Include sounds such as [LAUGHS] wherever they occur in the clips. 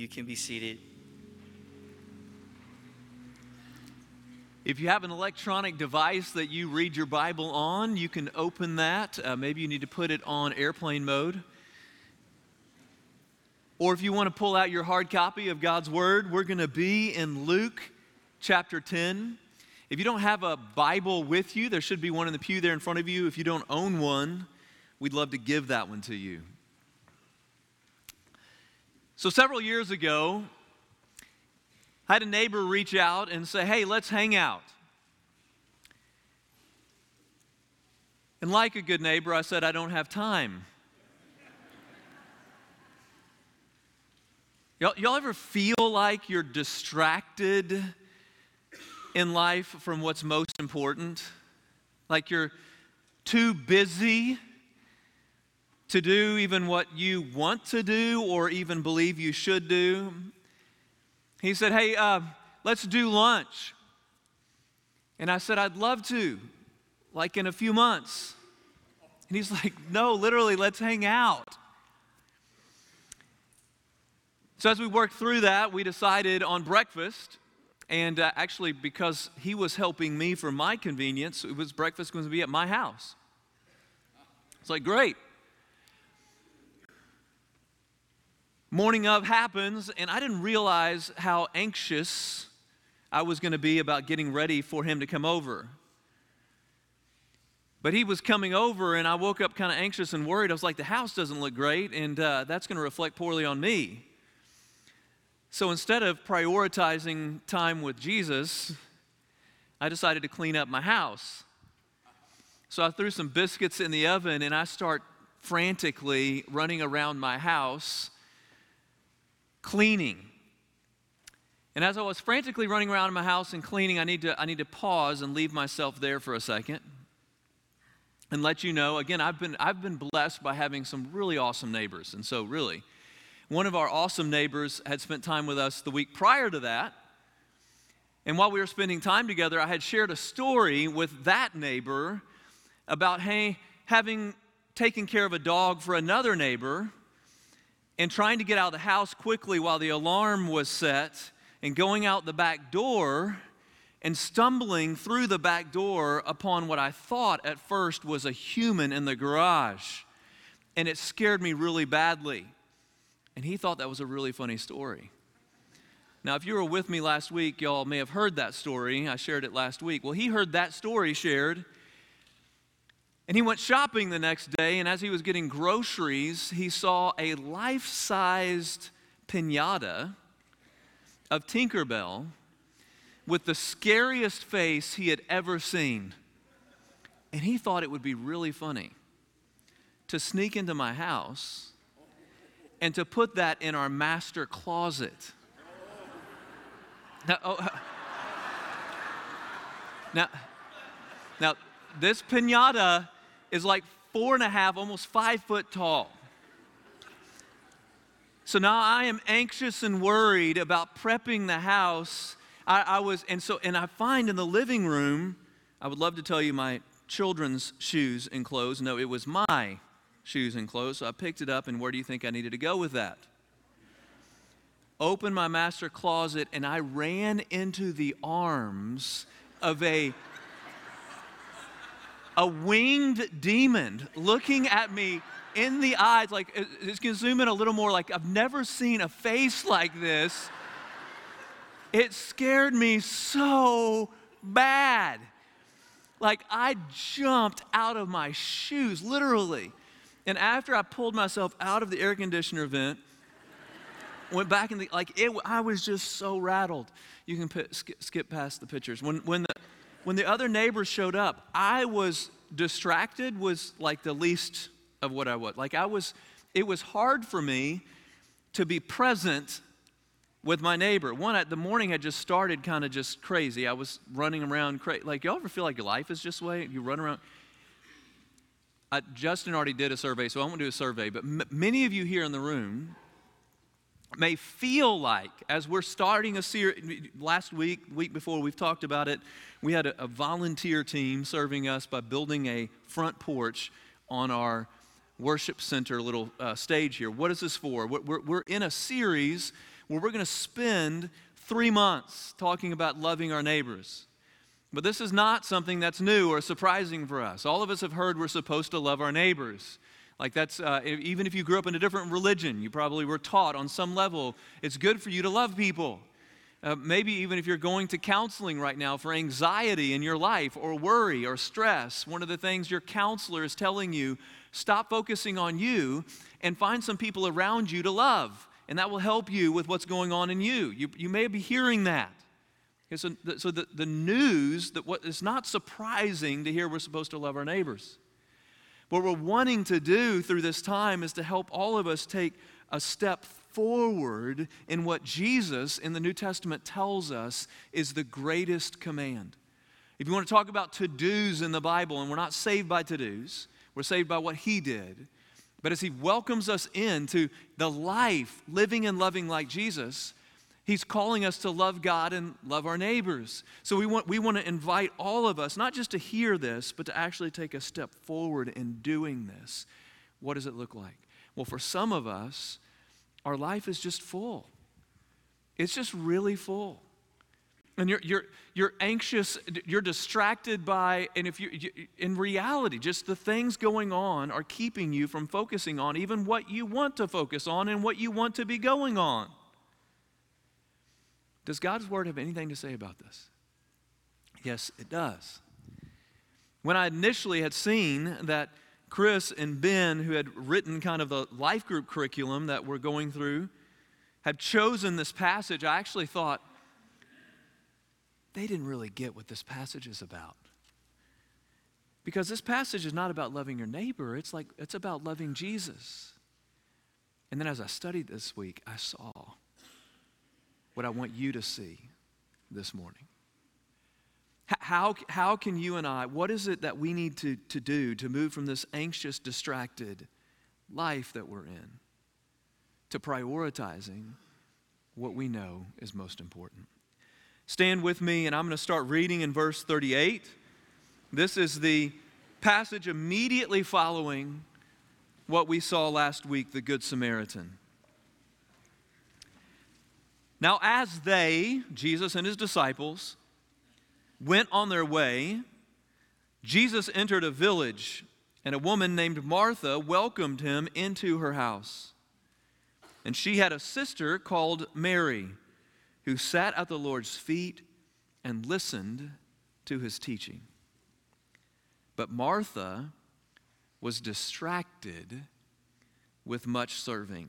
You can be seated. If you have an electronic device that you read your Bible on, you can open that. Uh, maybe you need to put it on airplane mode. Or if you want to pull out your hard copy of God's Word, we're going to be in Luke chapter 10. If you don't have a Bible with you, there should be one in the pew there in front of you. If you don't own one, we'd love to give that one to you. So, several years ago, I had a neighbor reach out and say, Hey, let's hang out. And like a good neighbor, I said, I don't have time. y'all, y'all ever feel like you're distracted in life from what's most important? Like you're too busy to do even what you want to do or even believe you should do? He said, Hey, uh, let's do lunch. And I said, I'd love to, like in a few months. And he's like, No, literally, let's hang out. So, as we worked through that, we decided on breakfast. And uh, actually, because he was helping me for my convenience, it was breakfast going to be at my house. It's like, great. Morning of happens, and I didn't realize how anxious I was going to be about getting ready for him to come over. But he was coming over, and I woke up kind of anxious and worried. I was like, the house doesn't look great, and uh, that's going to reflect poorly on me. So instead of prioritizing time with Jesus, I decided to clean up my house. So I threw some biscuits in the oven, and I start frantically running around my house cleaning. And as I was frantically running around in my house and cleaning, I need to, I need to pause and leave myself there for a second and let you know again, I've been, I've been blessed by having some really awesome neighbors. And so, really, one of our awesome neighbors had spent time with us the week prior to that. And while we were spending time together, I had shared a story with that neighbor about, hey, having taken care of a dog for another neighbor and trying to get out of the house quickly while the alarm was set and going out the back door and stumbling through the back door upon what I thought at first was a human in the garage. And it scared me really badly. And he thought that was a really funny story. Now, if you were with me last week, y'all may have heard that story. I shared it last week. Well, he heard that story shared and he went shopping the next day, and as he was getting groceries, he saw a life sized pinata of Tinkerbell with the scariest face he had ever seen. And he thought it would be really funny to sneak into my house and to put that in our master closet. Now, oh, [LAUGHS] now, now this pinata is like four and a half, almost five foot tall. So now I am anxious and worried about prepping the house. I, I, was, and so, and I find in the living room, I would love to tell you my children's shoes and clothes. No, it was my shoes and clothes. So I picked it up, and where do you think I needed to go with that? Opened my master closet, and I ran into the arms of a a winged demon looking at me in the eyes, like, uh, uh, it's gonna zoom in a little more, like, I've never seen a face [LAUGHS] like this. It scared me so bad. Like, I jumped out of my shoes, literally. And after I pulled myself out of the air conditioner vent, went back in the, like, it, I was just so rattled. You can skip, skip past the pictures. When, when the, when the other neighbors showed up, I was distracted, was like the least of what I was. Like I was, it was hard for me to be present with my neighbor. One, the morning had just started kind of just crazy. I was running around crazy. Like, y'all ever feel like your life is just way? You run around. I, Justin already did a survey, so I won't do a survey. But m- many of you here in the room may feel like, as we're starting a series, last week, week before, we've talked about it, we had a, a, volunteer team serving us by building a front porch on our worship center little uh, stage here. What is this for? We're, we're in a series where we're going to spend three months talking about loving our neighbors. But this is not something that's new or surprising for us. All of us have heard we're supposed to love our neighbors. Like, that's, uh, even if you grew up in a different religion, you probably were taught on some level it's good for you to love people. Uh, maybe even if you're going to counseling right now for anxiety in your life or worry or stress, one of the things your counselor is telling you stop focusing on you and find some people around you to love. And that will help you with what's going on in you. You, you may be hearing that. Okay, so the, so the, the news that what is not surprising to hear we're supposed to love our neighbors. What we're wanting to do through this time is to help all of us take a step forward in what Jesus in the New Testament tells us is the greatest command. If you want to talk about to dos in the Bible, and we're not saved by to dos, we're saved by what He did. But as He welcomes us into the life, living and loving like Jesus, He's calling us to love God and love our neighbors. So we want, we want to invite all of us, not just to hear this, but to actually take a step forward in doing this. What does it look like? Well, for some of us, our life is just full. It's just really full. And you're, you're, you're anxious, you're distracted by, and if you, in reality, just the things going on are keeping you from focusing on even what you want to focus on and what you want to be going on. Does God's word have anything to say about this? Yes, it does. When I initially had seen that Chris and Ben, who had written kind of the life group curriculum that we're going through, had chosen this passage, I actually thought, they didn't really get what this passage is about. Because this passage is not about loving your neighbor, it's like it's about loving Jesus. And then as I studied this week, I saw what I want you to see this morning. How, how can you and I, what is it that we need to, to do to move from this anxious, distracted life that we're in to prioritizing what we know is most important? Stand with me, and I'm going to start reading in verse 38. This is the passage immediately following what we saw last week, the Good Samaritan. Now, as they, Jesus and his disciples, went on their way, Jesus entered a village, and a woman named Martha welcomed him into her house. And she had a sister called Mary, who sat at the Lord's feet and listened to his teaching. But Martha was distracted with much serving.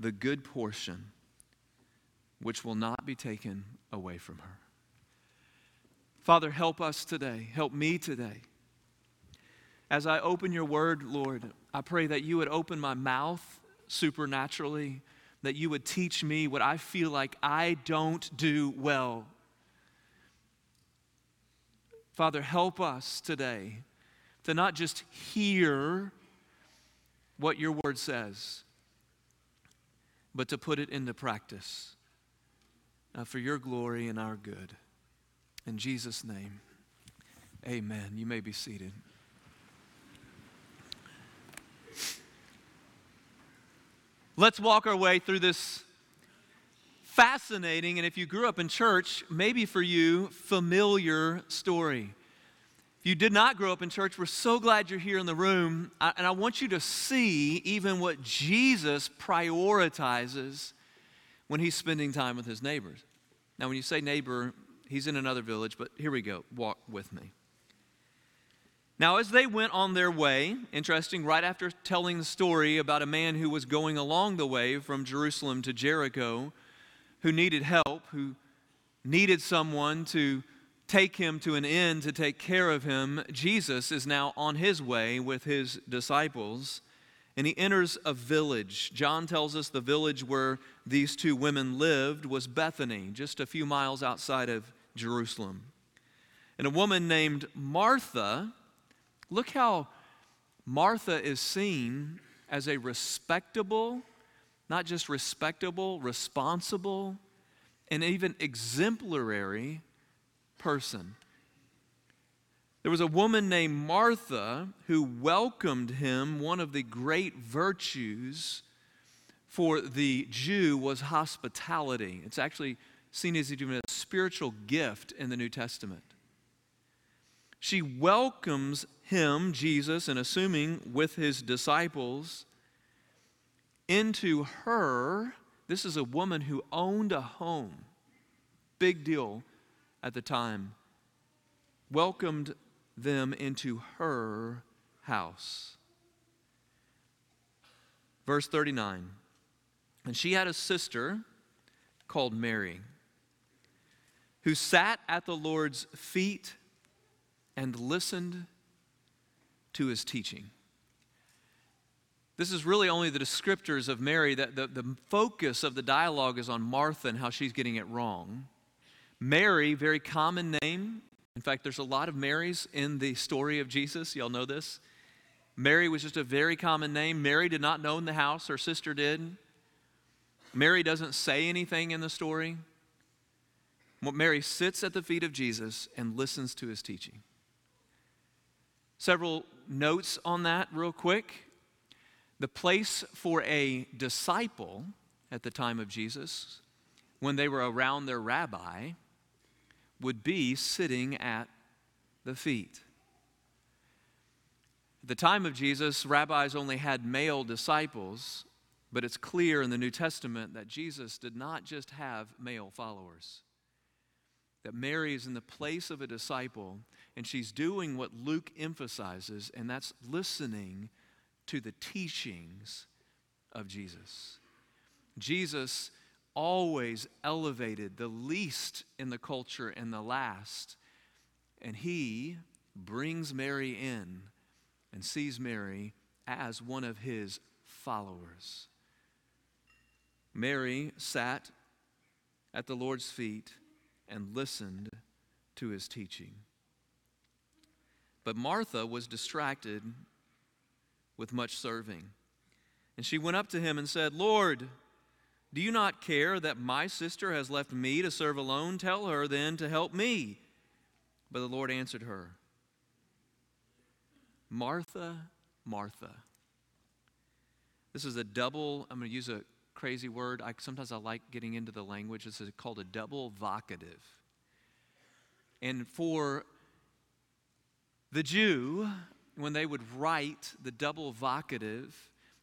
the good portion which will not be taken away from her. Father, help us today. Help me today. As I open your word, Lord, I pray that you would open my mouth supernaturally, that you would teach me what I feel like I don't do well. Father, help us today to not just hear what your word says, but to put it into practice uh, for your glory and our good. In Jesus' name, amen. You may be seated. Let's walk our way through this fascinating, and if you grew up in church, maybe for you, familiar story. You did not grow up in church, we're so glad you're here in the room. And I want you to see even what Jesus prioritizes when he's spending time with his neighbors. Now, when you say neighbor, he's in another village, but here we go. Walk with me. Now, as they went on their way, interesting, right after telling the story about a man who was going along the way from Jerusalem to Jericho, who needed help, who needed someone to take him to an inn to take care of him, Jesus is now on his way with his disciples and he enters a village. John tells us the village where these two women lived was Bethany, just a few miles outside of Jerusalem. And a woman named Martha, look how Martha is seen as a respectable, not just respectable, responsible, and even exemplary person. There was a woman named Martha who welcomed him. One of the great virtues for the Jew was hospitality. It's actually seen as even a spiritual gift in the New Testament. She welcomes him, Jesus, and assuming with his disciples, into her. This is a woman who owned a home. Big deal at the time. Welcomed them into her house. Verse 39 And she had a sister called Mary who sat at the Lord's feet and listened to his teaching. This is really only the descriptors of Mary, that the, the focus of the dialogue is on Martha and how she's getting it wrong. Mary, very common name in fact, there's a lot of Marys in the story of Jesus. Y'all know this. Mary was just a very common name. Mary did not own the house, her sister did. Mary doesn't say anything in the story. Mary sits at the feet of Jesus and listens to his teaching. Several notes on that, real quick. The place for a disciple at the time of Jesus, when they were around their rabbi, would be sitting at the feet. At the time of Jesus, rabbis only had male disciples, but it's clear in the New Testament that Jesus did not just have male followers. That Mary is in the place of a disciple, and she's doing what Luke emphasizes, and that's listening to the teachings of Jesus. Jesus always elevated the least in the culture and the last. And he brings Mary in and sees Mary as one of his followers. Mary sat at the Lord's feet and listened to his teaching. But Martha was distracted with much serving. And she went up to him and said, Lord, do you not care that my sister has left me to serve alone? Tell her then to help me. But the Lord answered her, Martha, Martha. This is a double, I'm going to use a crazy word. I, sometimes I like getting into the language. This is called a double vocative. And for the Jew, when they would write the double vocative,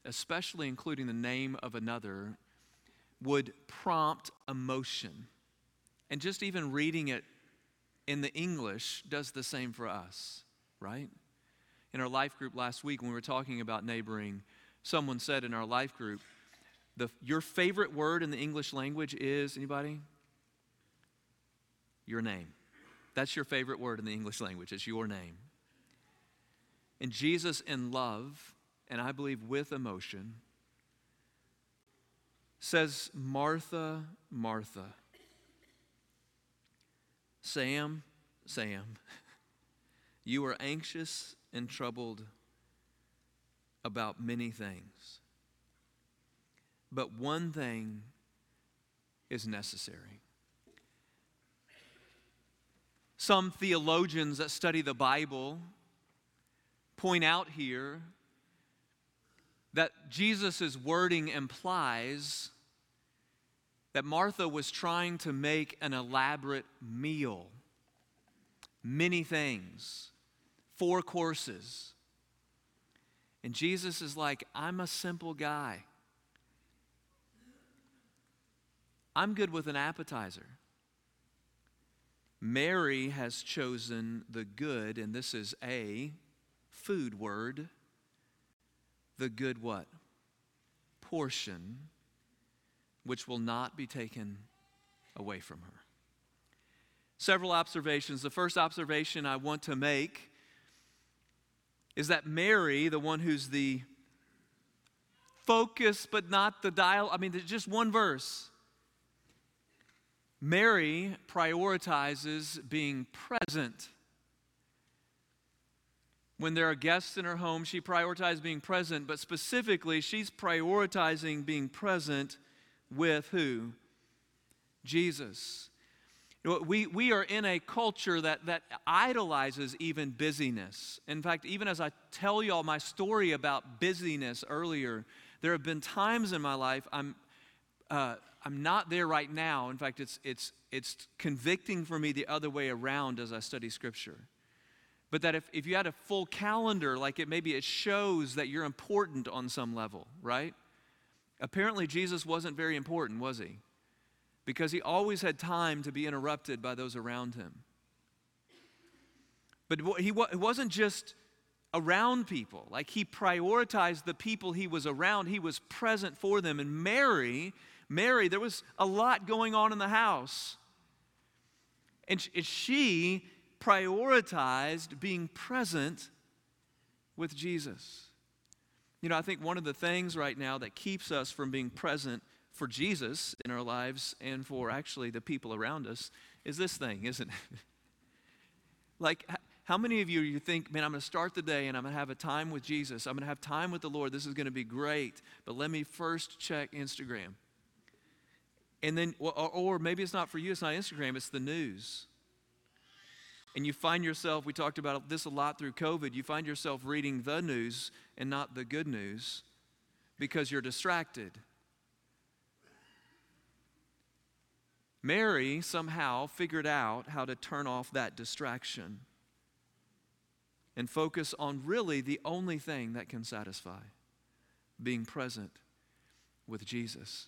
especially including the name of another, would prompt emotion. And just even reading it in the English does the same for us, right? In our life group last week, when we were talking about neighboring, someone said in our life group, the, your favorite word in the English language is anybody? Your name. That's your favorite word in the English language. It's your name. And Jesus, in love, and I believe with emotion, says, Martha, Martha. Sam, Sam, you are anxious and troubled about many things. But one thing is necessary. Some theologians that study the Bible point out here that Jesus' wording implies that Martha was trying to make an elaborate meal, many things, four courses. And Jesus is like, I'm a simple guy. I'm good with an appetizer. Mary has chosen the good, and this is a food word the good what? Portion which will not be taken away from her. Several observations. The first observation I want to make is that Mary, the one who's the focus, but not the dial. I mean, there's just one verse. Mary prioritizes being present. When there are guests in her home, she prioritizes being present, but specifically, she's prioritizing being present with who? Jesus. We, we are in a culture that, that idolizes even busyness. In fact, even as I tell y'all my story about busyness earlier, there have been times in my life I'm, uh, I'm not there right now. In fact, it's, it's, it's convicting for me the other way around as I study Scripture. But that if, if you had a full calendar, like it maybe it shows that you're important on some level, right? Apparently, Jesus wasn't very important, was he? Because he always had time to be interrupted by those around him. But he wasn't just around people, like he prioritized the people he was around, he was present for them. And Mary, Mary, there was a lot going on in the house. And she prioritized being present with Jesus. You know, I think one of the things right now that keeps us from being present for Jesus in our lives and for actually the people around us is this thing, isn't it? [LAUGHS] like, how many of you you think, man, I'm going to start the day and I'm going to have a time with Jesus. I'm going to have time with the Lord. This is going to be great. But let me first check Instagram. And then, or, maybe it's not for you, it's not Instagram, it's the news. And you find yourself, we talked about this a lot through COVID, you find yourself reading the news and not the good news because you're distracted. Mary somehow figured out how to turn off that distraction and focus on really the only thing that can satisfy being present with Jesus.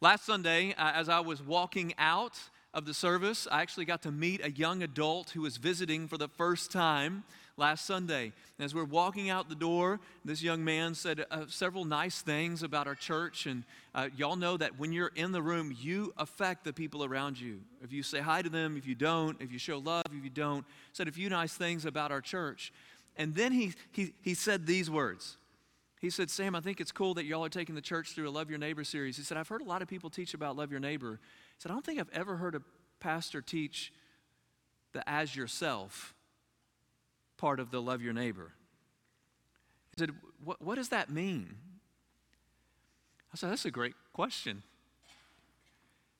Last Sunday, uh, as I was walking out of the service, I actually got to meet a young adult who was visiting for the first time last Sunday. And as we're walking out the door, this young man said uh, several nice things about our church. And uh, y'all know that when you're in the room, you affect the people around you. If you say hi to them, if you don't, if you show love, if you don't, said a few nice things about our church. And then he, he, he said these words. He said, Sam, I think it's cool that y'all are taking the church through a Love Your Neighbor series. He said, I've heard a lot of people teach about Love Your Neighbor. Said, I don't think I've ever heard a pastor teach the as yourself part of the love your neighbor. He said, What, what does that mean? I said, That's a great question.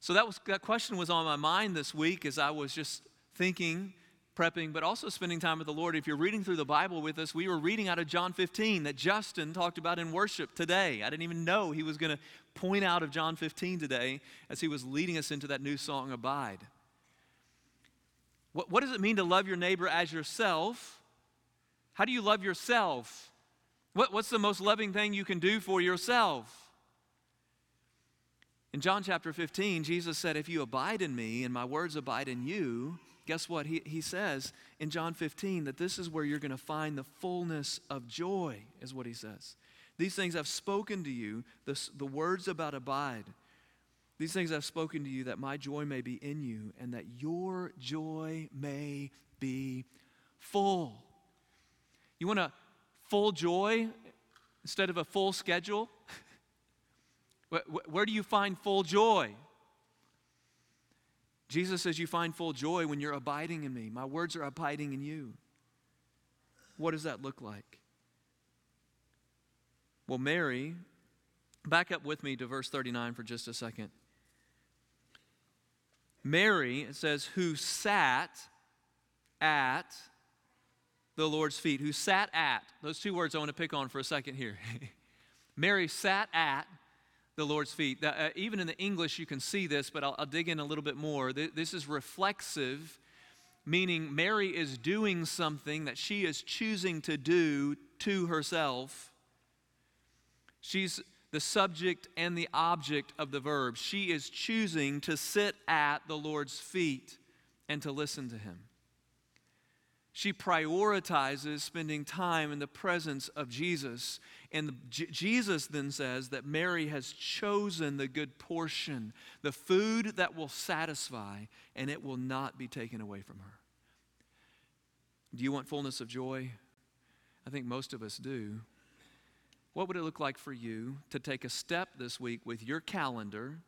So that, was, that question was on my mind this week as I was just thinking, prepping, but also spending time with the Lord. If you're reading through the Bible with us, we were reading out of John 15 that Justin talked about in worship today. I didn't even know he was going to point out of John 15 today as he was leading us into that new song, Abide. What, what does it mean to love your neighbor as yourself? How do you love yourself? What, what's the most loving thing you can do for yourself? In John chapter 15, Jesus said, If you abide in me and my words abide in you, guess what? He, he says in John 15 that this is where you're going to find the fullness of joy, is what he says. These things I've spoken to you, the, the words about abide. These things I've spoken to you that my joy may be in you and that your joy may be full. You want a full joy instead of a full schedule? [LAUGHS] Where do you find full joy? Jesus says you find full joy when you're abiding in me. My words are abiding in you. What does that look like? Well, Mary, back up with me to verse 39 for just a second. Mary, it says, who sat at the Lord's feet, who sat at, those two words I want to pick on for a second here. [LAUGHS] Mary sat at the Lord's feet. Uh, even in the English, you can see this, but I'll, I'll dig in a little bit more. This is reflexive, meaning Mary is doing something that she is choosing to do to herself. She's the subject and the object of the verb. She is choosing to sit at the Lord's feet and to listen to him. She prioritizes spending time in the presence of Jesus. And the, J- Jesus then says that Mary has chosen the good portion, the food that will satisfy, and it will not be taken away from her. Do you want fullness of joy? I think most of us do. What would it look like for you to take a step this week with your calendar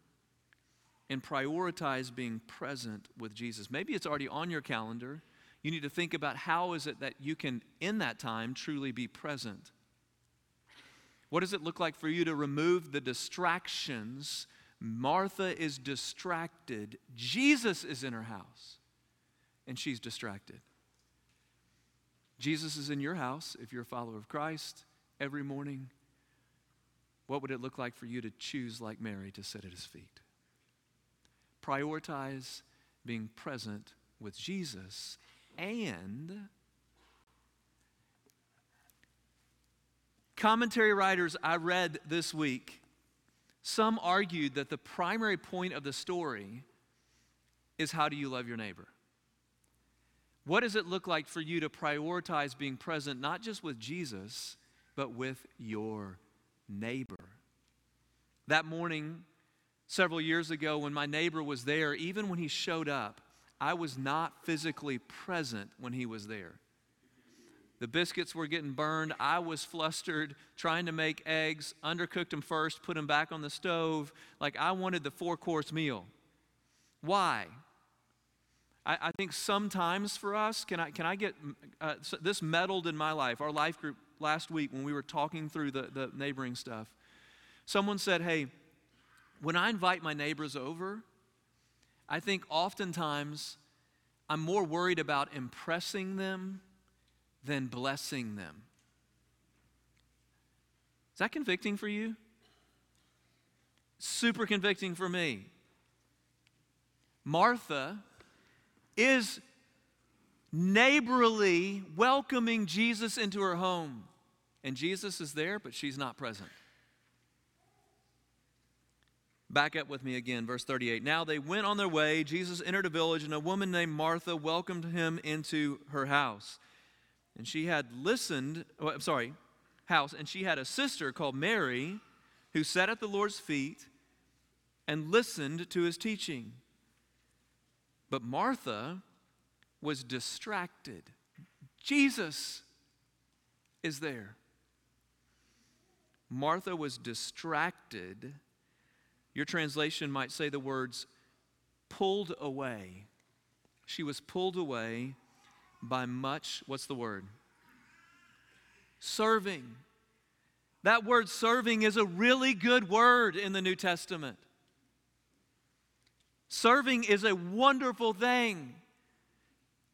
and prioritize being present with Jesus? Maybe it's already on your calendar. You need to think about how is it that you can, in that time, truly be present. What does it look like for you to remove the distractions? Martha is distracted. Jesus is in her house, and she's distracted. Jesus is in your house if you're a follower of Christ every morning. What would it look like for you to choose, like Mary, to sit at his feet? Prioritize being present with Jesus and commentary writers I read this week, some argued that the primary point of the story is how do you love your neighbor? What does it look like for you to prioritize being present not just with Jesus, but with your neighbor? That morning, several years ago, when my neighbor was there, even when he showed up, I was not physically present when he was there. The biscuits were getting burned. I was flustered trying to make eggs, undercooked them first, put them back on the stove. Like I wanted the four course meal. Why? I, I, think sometimes for us, can I, can I get uh, this meddled in my life? Our life group last week when we were talking through the, the neighboring stuff, someone said, Hey, when I invite my neighbors over, I think oftentimes I'm more worried about impressing them than blessing them. Is that convicting for you? Super convicting for me. Martha is neighborly welcoming Jesus into her home. And Jesus is there, but she's not present. Back up with me again, verse 38. Now they went on their way. Jesus entered a village, and a woman named Martha welcomed him into her house. And she had listened, oh, I'm sorry, house, and she had a sister called Mary who sat at the Lord's feet and listened to his teaching. But Martha was distracted. Jesus is there. Martha was distracted your translation might say the words pulled away. She was pulled away by much, what's the word? Serving. That word serving is a really good word in the New Testament. Serving is a wonderful thing.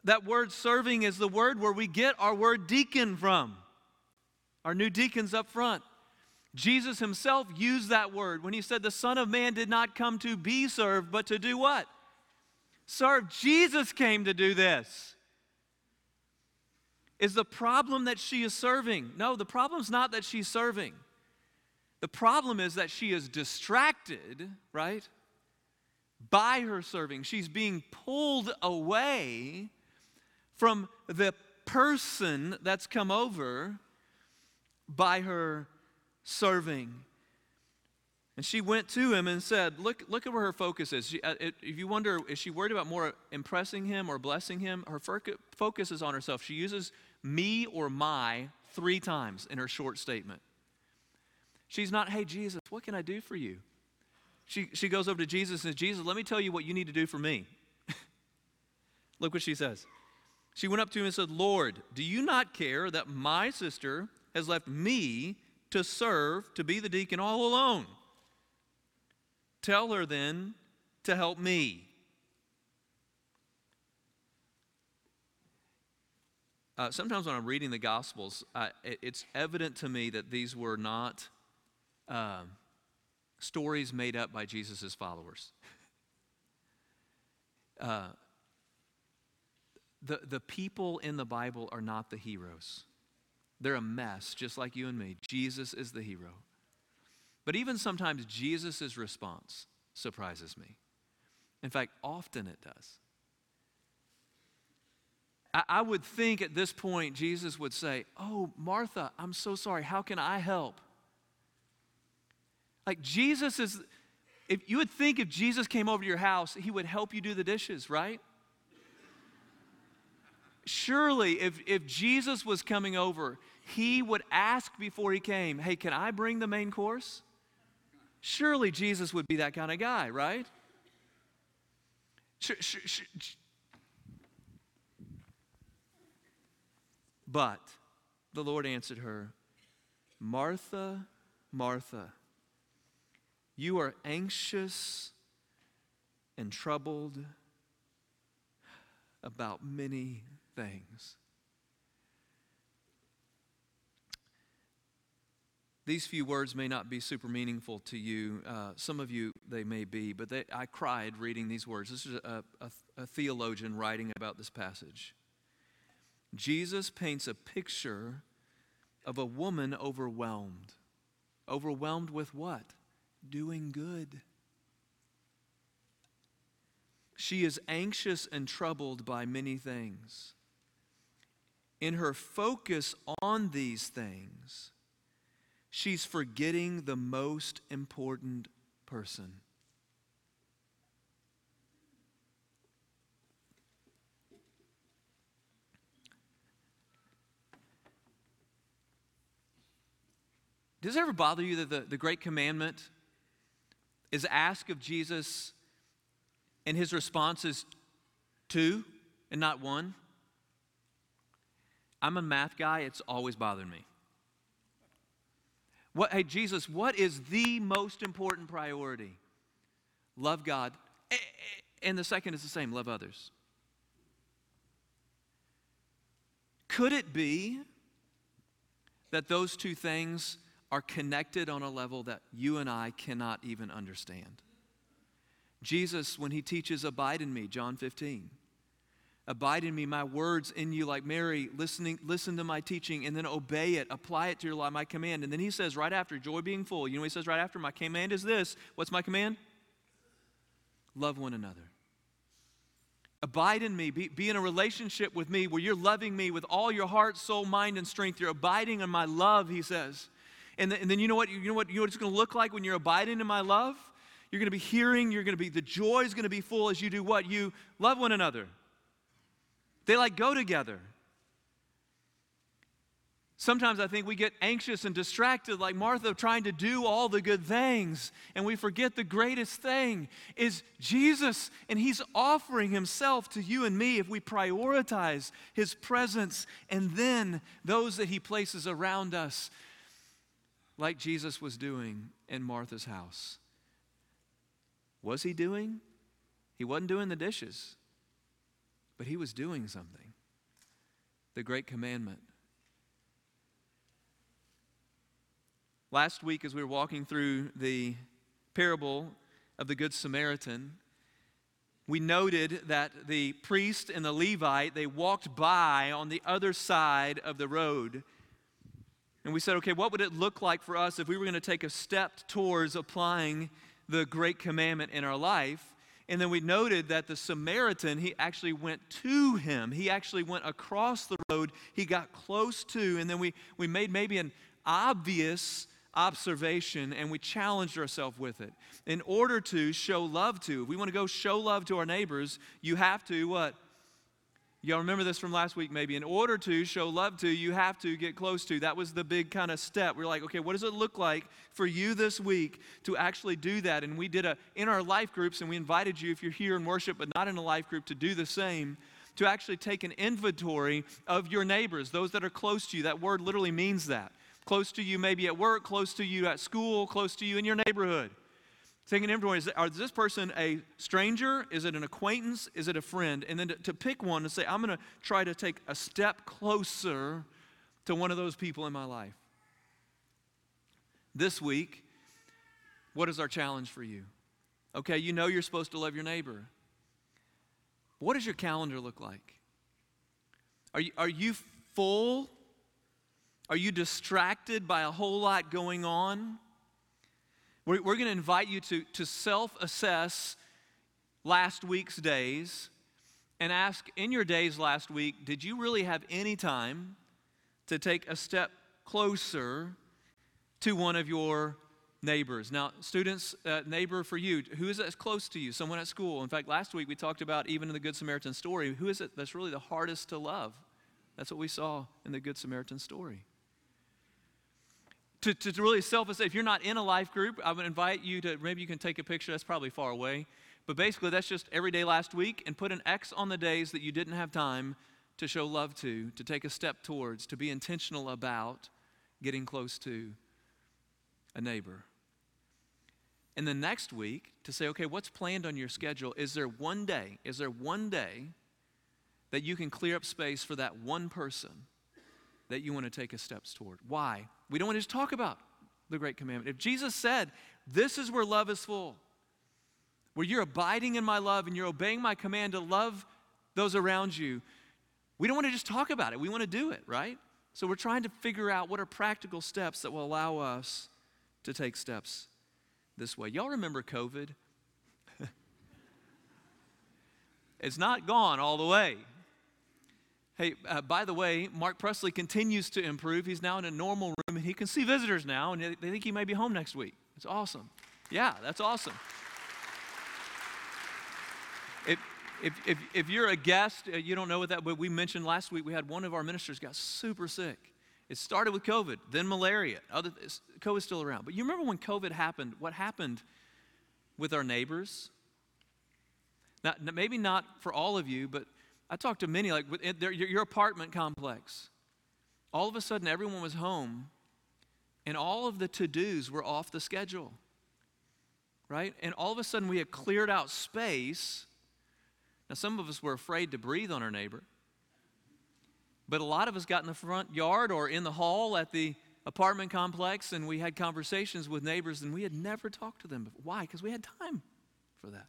That word serving is the word where we get our word deacon from. Our new deacons up front. Jesus himself used that word when he said, The Son of Man did not come to be served, but to do what? Serve. Jesus came to do this. Is the problem that she is serving? No, the problem is not that she's serving. The problem is that she is distracted, right? By her serving. She's being pulled away from the person that's come over by her serving. And she went to him and said, Look, look at where her focus is. She, uh, it, if you wonder, is she worried about more impressing him or blessing him? Her focus is on herself. She uses me or my three times in her short statement. She's not, Hey, Jesus, what can I do for you? She, she goes over to Jesus and says, Jesus, let me tell you what you need to do for me. [LAUGHS] look what she says. She went up to him and said, Lord, do you not care that my sister has left me to serve, to be the deacon all alone. Tell her then to help me. Uh, sometimes when I'm reading the Gospels, it, it's evident to me that these were not uh, stories made up by Jesus' followers. [LAUGHS] Uh, the, the people in the Bible are not the heroes. They're a mess, just like you and me. Jesus is the hero. But even sometimes, Jesus' response surprises me. In fact, often it does. I, would think at this point, Jesus would say, Oh, Martha, I'm so sorry. How can I help? Like, Jesus is, if you would think if Jesus came over to your house, he would help you do the dishes, right? surely if, if Jesus was coming over, he would ask before he came, Hey, can I bring the main course? Surely Jesus would be that kind of guy, right? But the Lord answered her, Martha, Martha, you are anxious and troubled about many things. These few words may not be super meaningful to you. Uh, some of you, they may be, but they, I cried reading these words. This is a, a, a theologian writing about this passage. Jesus paints a picture of a woman overwhelmed. Overwhelmed with what? Doing good. She is anxious and troubled by many things. In her focus on these things, she's forgetting the most important person. Does it ever bother you that the, the great commandment is ask of Jesus and his response is two and not one? I'm a math guy, it's always bothered me. What, hey, Jesus, what is the most important priority? Love God. And the second is the same love others. Could it be that those two things are connected on a level that you and I cannot even understand. Jesus, when he teaches, Abide in me, John 15. Abide in me, my words in you, like Mary, listening, listen to my teaching and then obey it, apply it to your life, my command. And then he says right after, joy being full, you know he says right after, my command is this. What's my command? Love one another. Abide in me. Be, be in a relationship with me where you're loving me with all your heart, soul, mind, and strength. You're abiding in my love, he says. And, and then you know what? You know what? You know what it's going to look like when you're abiding in my love? You're going to be hearing. You're going to be the joy is going to be full as you do what you love one another. They like go together. Sometimes I think we get anxious and distracted, like Martha, trying to do all the good things, and we forget the greatest thing is Jesus, and He's offering Himself to you and me if we prioritize His presence and then those that He places around us like Jesus was doing in Martha's house. Was he doing? He wasn't doing the dishes, but he was doing something. The great commandment. Last week, as we were walking through the parable of the Good Samaritan, we noted that the priest and the Levite, they walked by on the other side of the road and we said, okay, what would it look like for us if we were going to take a step towards applying the great commandment in our life? And then we noted that the Samaritan, he actually went to him. He actually went across the road. He got close to, and then we, we made maybe an obvious observation and we challenged ourselves with it. In order to show love to, if we want to go show love to our neighbors, you have to what? Y'all remember this from last week, maybe. In order to show love to, you have to get close to. That was the big kind of step. We're like, okay, what does it look like for you this week to actually do that? And we did a in our life groups, and we invited you, if you're here in worship but not in a life group, to do the same. To actually take an inventory of your neighbors, those that are close to you. That word literally means that. Close to you, maybe at work, close to you at school, close to you in your neighborhood. Taking inventory, is, is this person a stranger? Is it an acquaintance? Is it a friend? And then to, to pick one and say, I'm going to try to take a step closer to one of those people in my life. This week, what is our challenge for you? Okay, you know you're supposed to love your neighbor. What does your calendar look like? Are you, are you full? Are you distracted by a whole lot going on? We're, we're going to invite you to, to self assess last week's days and ask in your days last week, did you really have any time to take a step closer to one of your neighbors? Now, students, uh, neighbor for you, who is that close to you? Someone at school. In fact, last week we talked about even in the Good Samaritan story, who is it that's really the hardest to love? That's what we saw in the Good Samaritan story. To, to really self assess. If you're not in a life group, I would invite you to maybe you can take a picture. That's probably far away. But basically, that's just every day last week and put an X on the days that you didn't have time to show love to, to take a step towards, to be intentional about getting close to a neighbor. And the next week, to say, okay, what's planned on your schedule? Is there one day, is there one day that you can clear up space for that one person that you want to take a steps toward? Why? We don't want to just talk about the great commandment. If Jesus said, this is where love is full, where you're abiding in my love and you're obeying my command to love those around you, we don't want to just talk about it. We want to do it, right? So we're trying to figure out what are practical steps that will allow us to take steps this way. Y'all remember COVID? [LAUGHS] it's not gone all the way. Hey, uh, by the way, Mark Presley continues to improve. He's now in a normal and he can see visitors now, and they think he may be home next week. It's awesome. Yeah, that's awesome. If, if, if, if you're a guest, uh, you don't know what that, but we mentioned last week we had one of our ministers got super sick. It started with COVID, then malaria. Other, COVID's still around. But you remember when COVID happened, what happened with our neighbors? Now, maybe not for all of you, but I talked to many, like your, your apartment complex. All of a sudden, everyone was home, and all of the to dos were off the schedule, right? And all of a sudden, we had cleared out space now, some of us were afraid to breathe on our neighbor, but a lot of us got in the front yard or in the hall at the apartment complex and we had conversations with neighbors and we had never talked to them before. Why? Because we had time for that.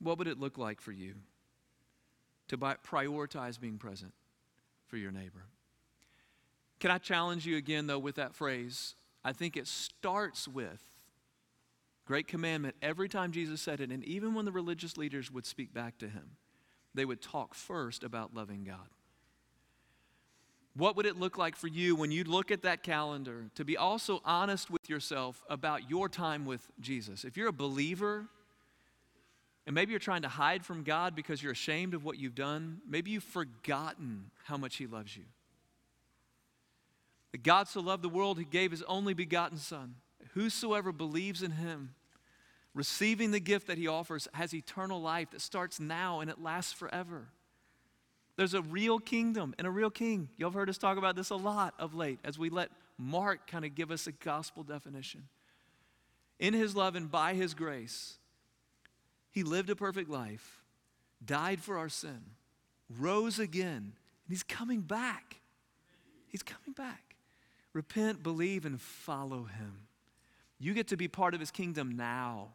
What would it look like for you to prioritize being present for your neighbor? Can I challenge you again, though, with that phrase? I think it starts with Great commandment. Every time Jesus said it, and even when the religious leaders would speak back to him, they would talk first about loving God. What would it look like for you when you look at that calendar to be also honest with yourself about your time with Jesus? If you're a believer, and maybe you're trying to hide from God because you're ashamed of what you've done, maybe you've forgotten how much He loves you. That God so loved the world, He gave His only begotten Son Whosoever believes in him, receiving the gift that he offers, has eternal life that starts now and it lasts forever. There's a real kingdom and a real king. You've heard us talk about this a lot of late as we let Mark kind of give us a gospel definition. In his love and by his grace, he lived a perfect life, died for our sin, rose again, and he's coming back. He's coming back. Repent, believe, and follow him. You get to be part of his kingdom now,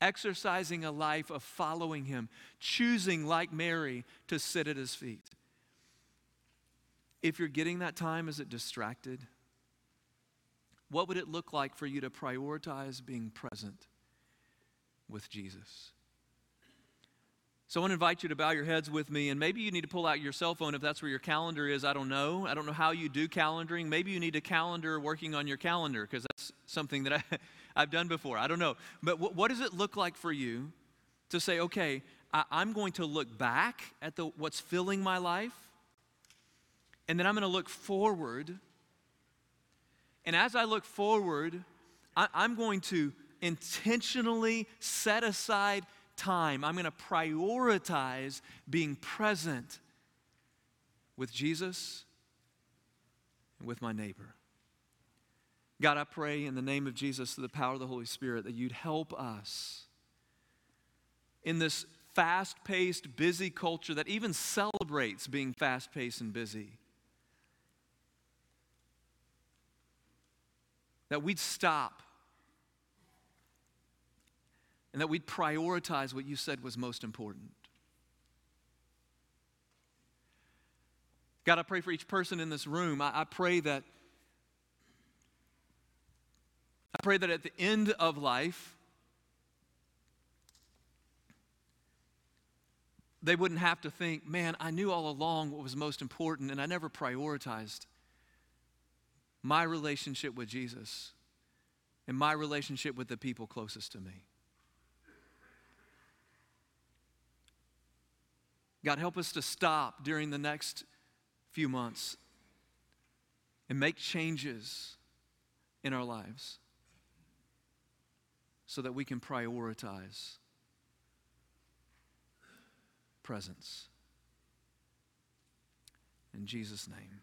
exercising a life of following him, choosing, like Mary, to sit at his feet. If you're getting that time, is it distracted? What would it look like for you to prioritize being present with Jesus? So I want to invite you to bow your heads with me, and maybe you need to pull out your cell phone if that's where your calendar is. I don't know. I don't know how you do calendaring. Maybe you need a calendar working on your calendar because that's something that I, [LAUGHS] I've done before. I don't know. But what, what does it look like for you to say, okay, I, I'm going to look back at the, what's filling my life, and then I'm going to look forward. And as I look forward, I, I'm going to intentionally set aside time, I'm going to prioritize being present with Jesus and with my neighbor. God, I pray in the name of Jesus, through the power of the Holy Spirit, that you'd help us in this fast paced, busy culture that even celebrates being fast paced and busy. That we'd stop and that we'd prioritize what you said was most important. God, I pray for each person in this room. I, I pray that I pray that at the end of life, they wouldn't have to think, man, I knew all along what was most important and I never prioritized my relationship with Jesus and my relationship with the people closest to me. God, help us to stop during the next few months and make changes in our lives so that we can prioritize presence. In Jesus' name.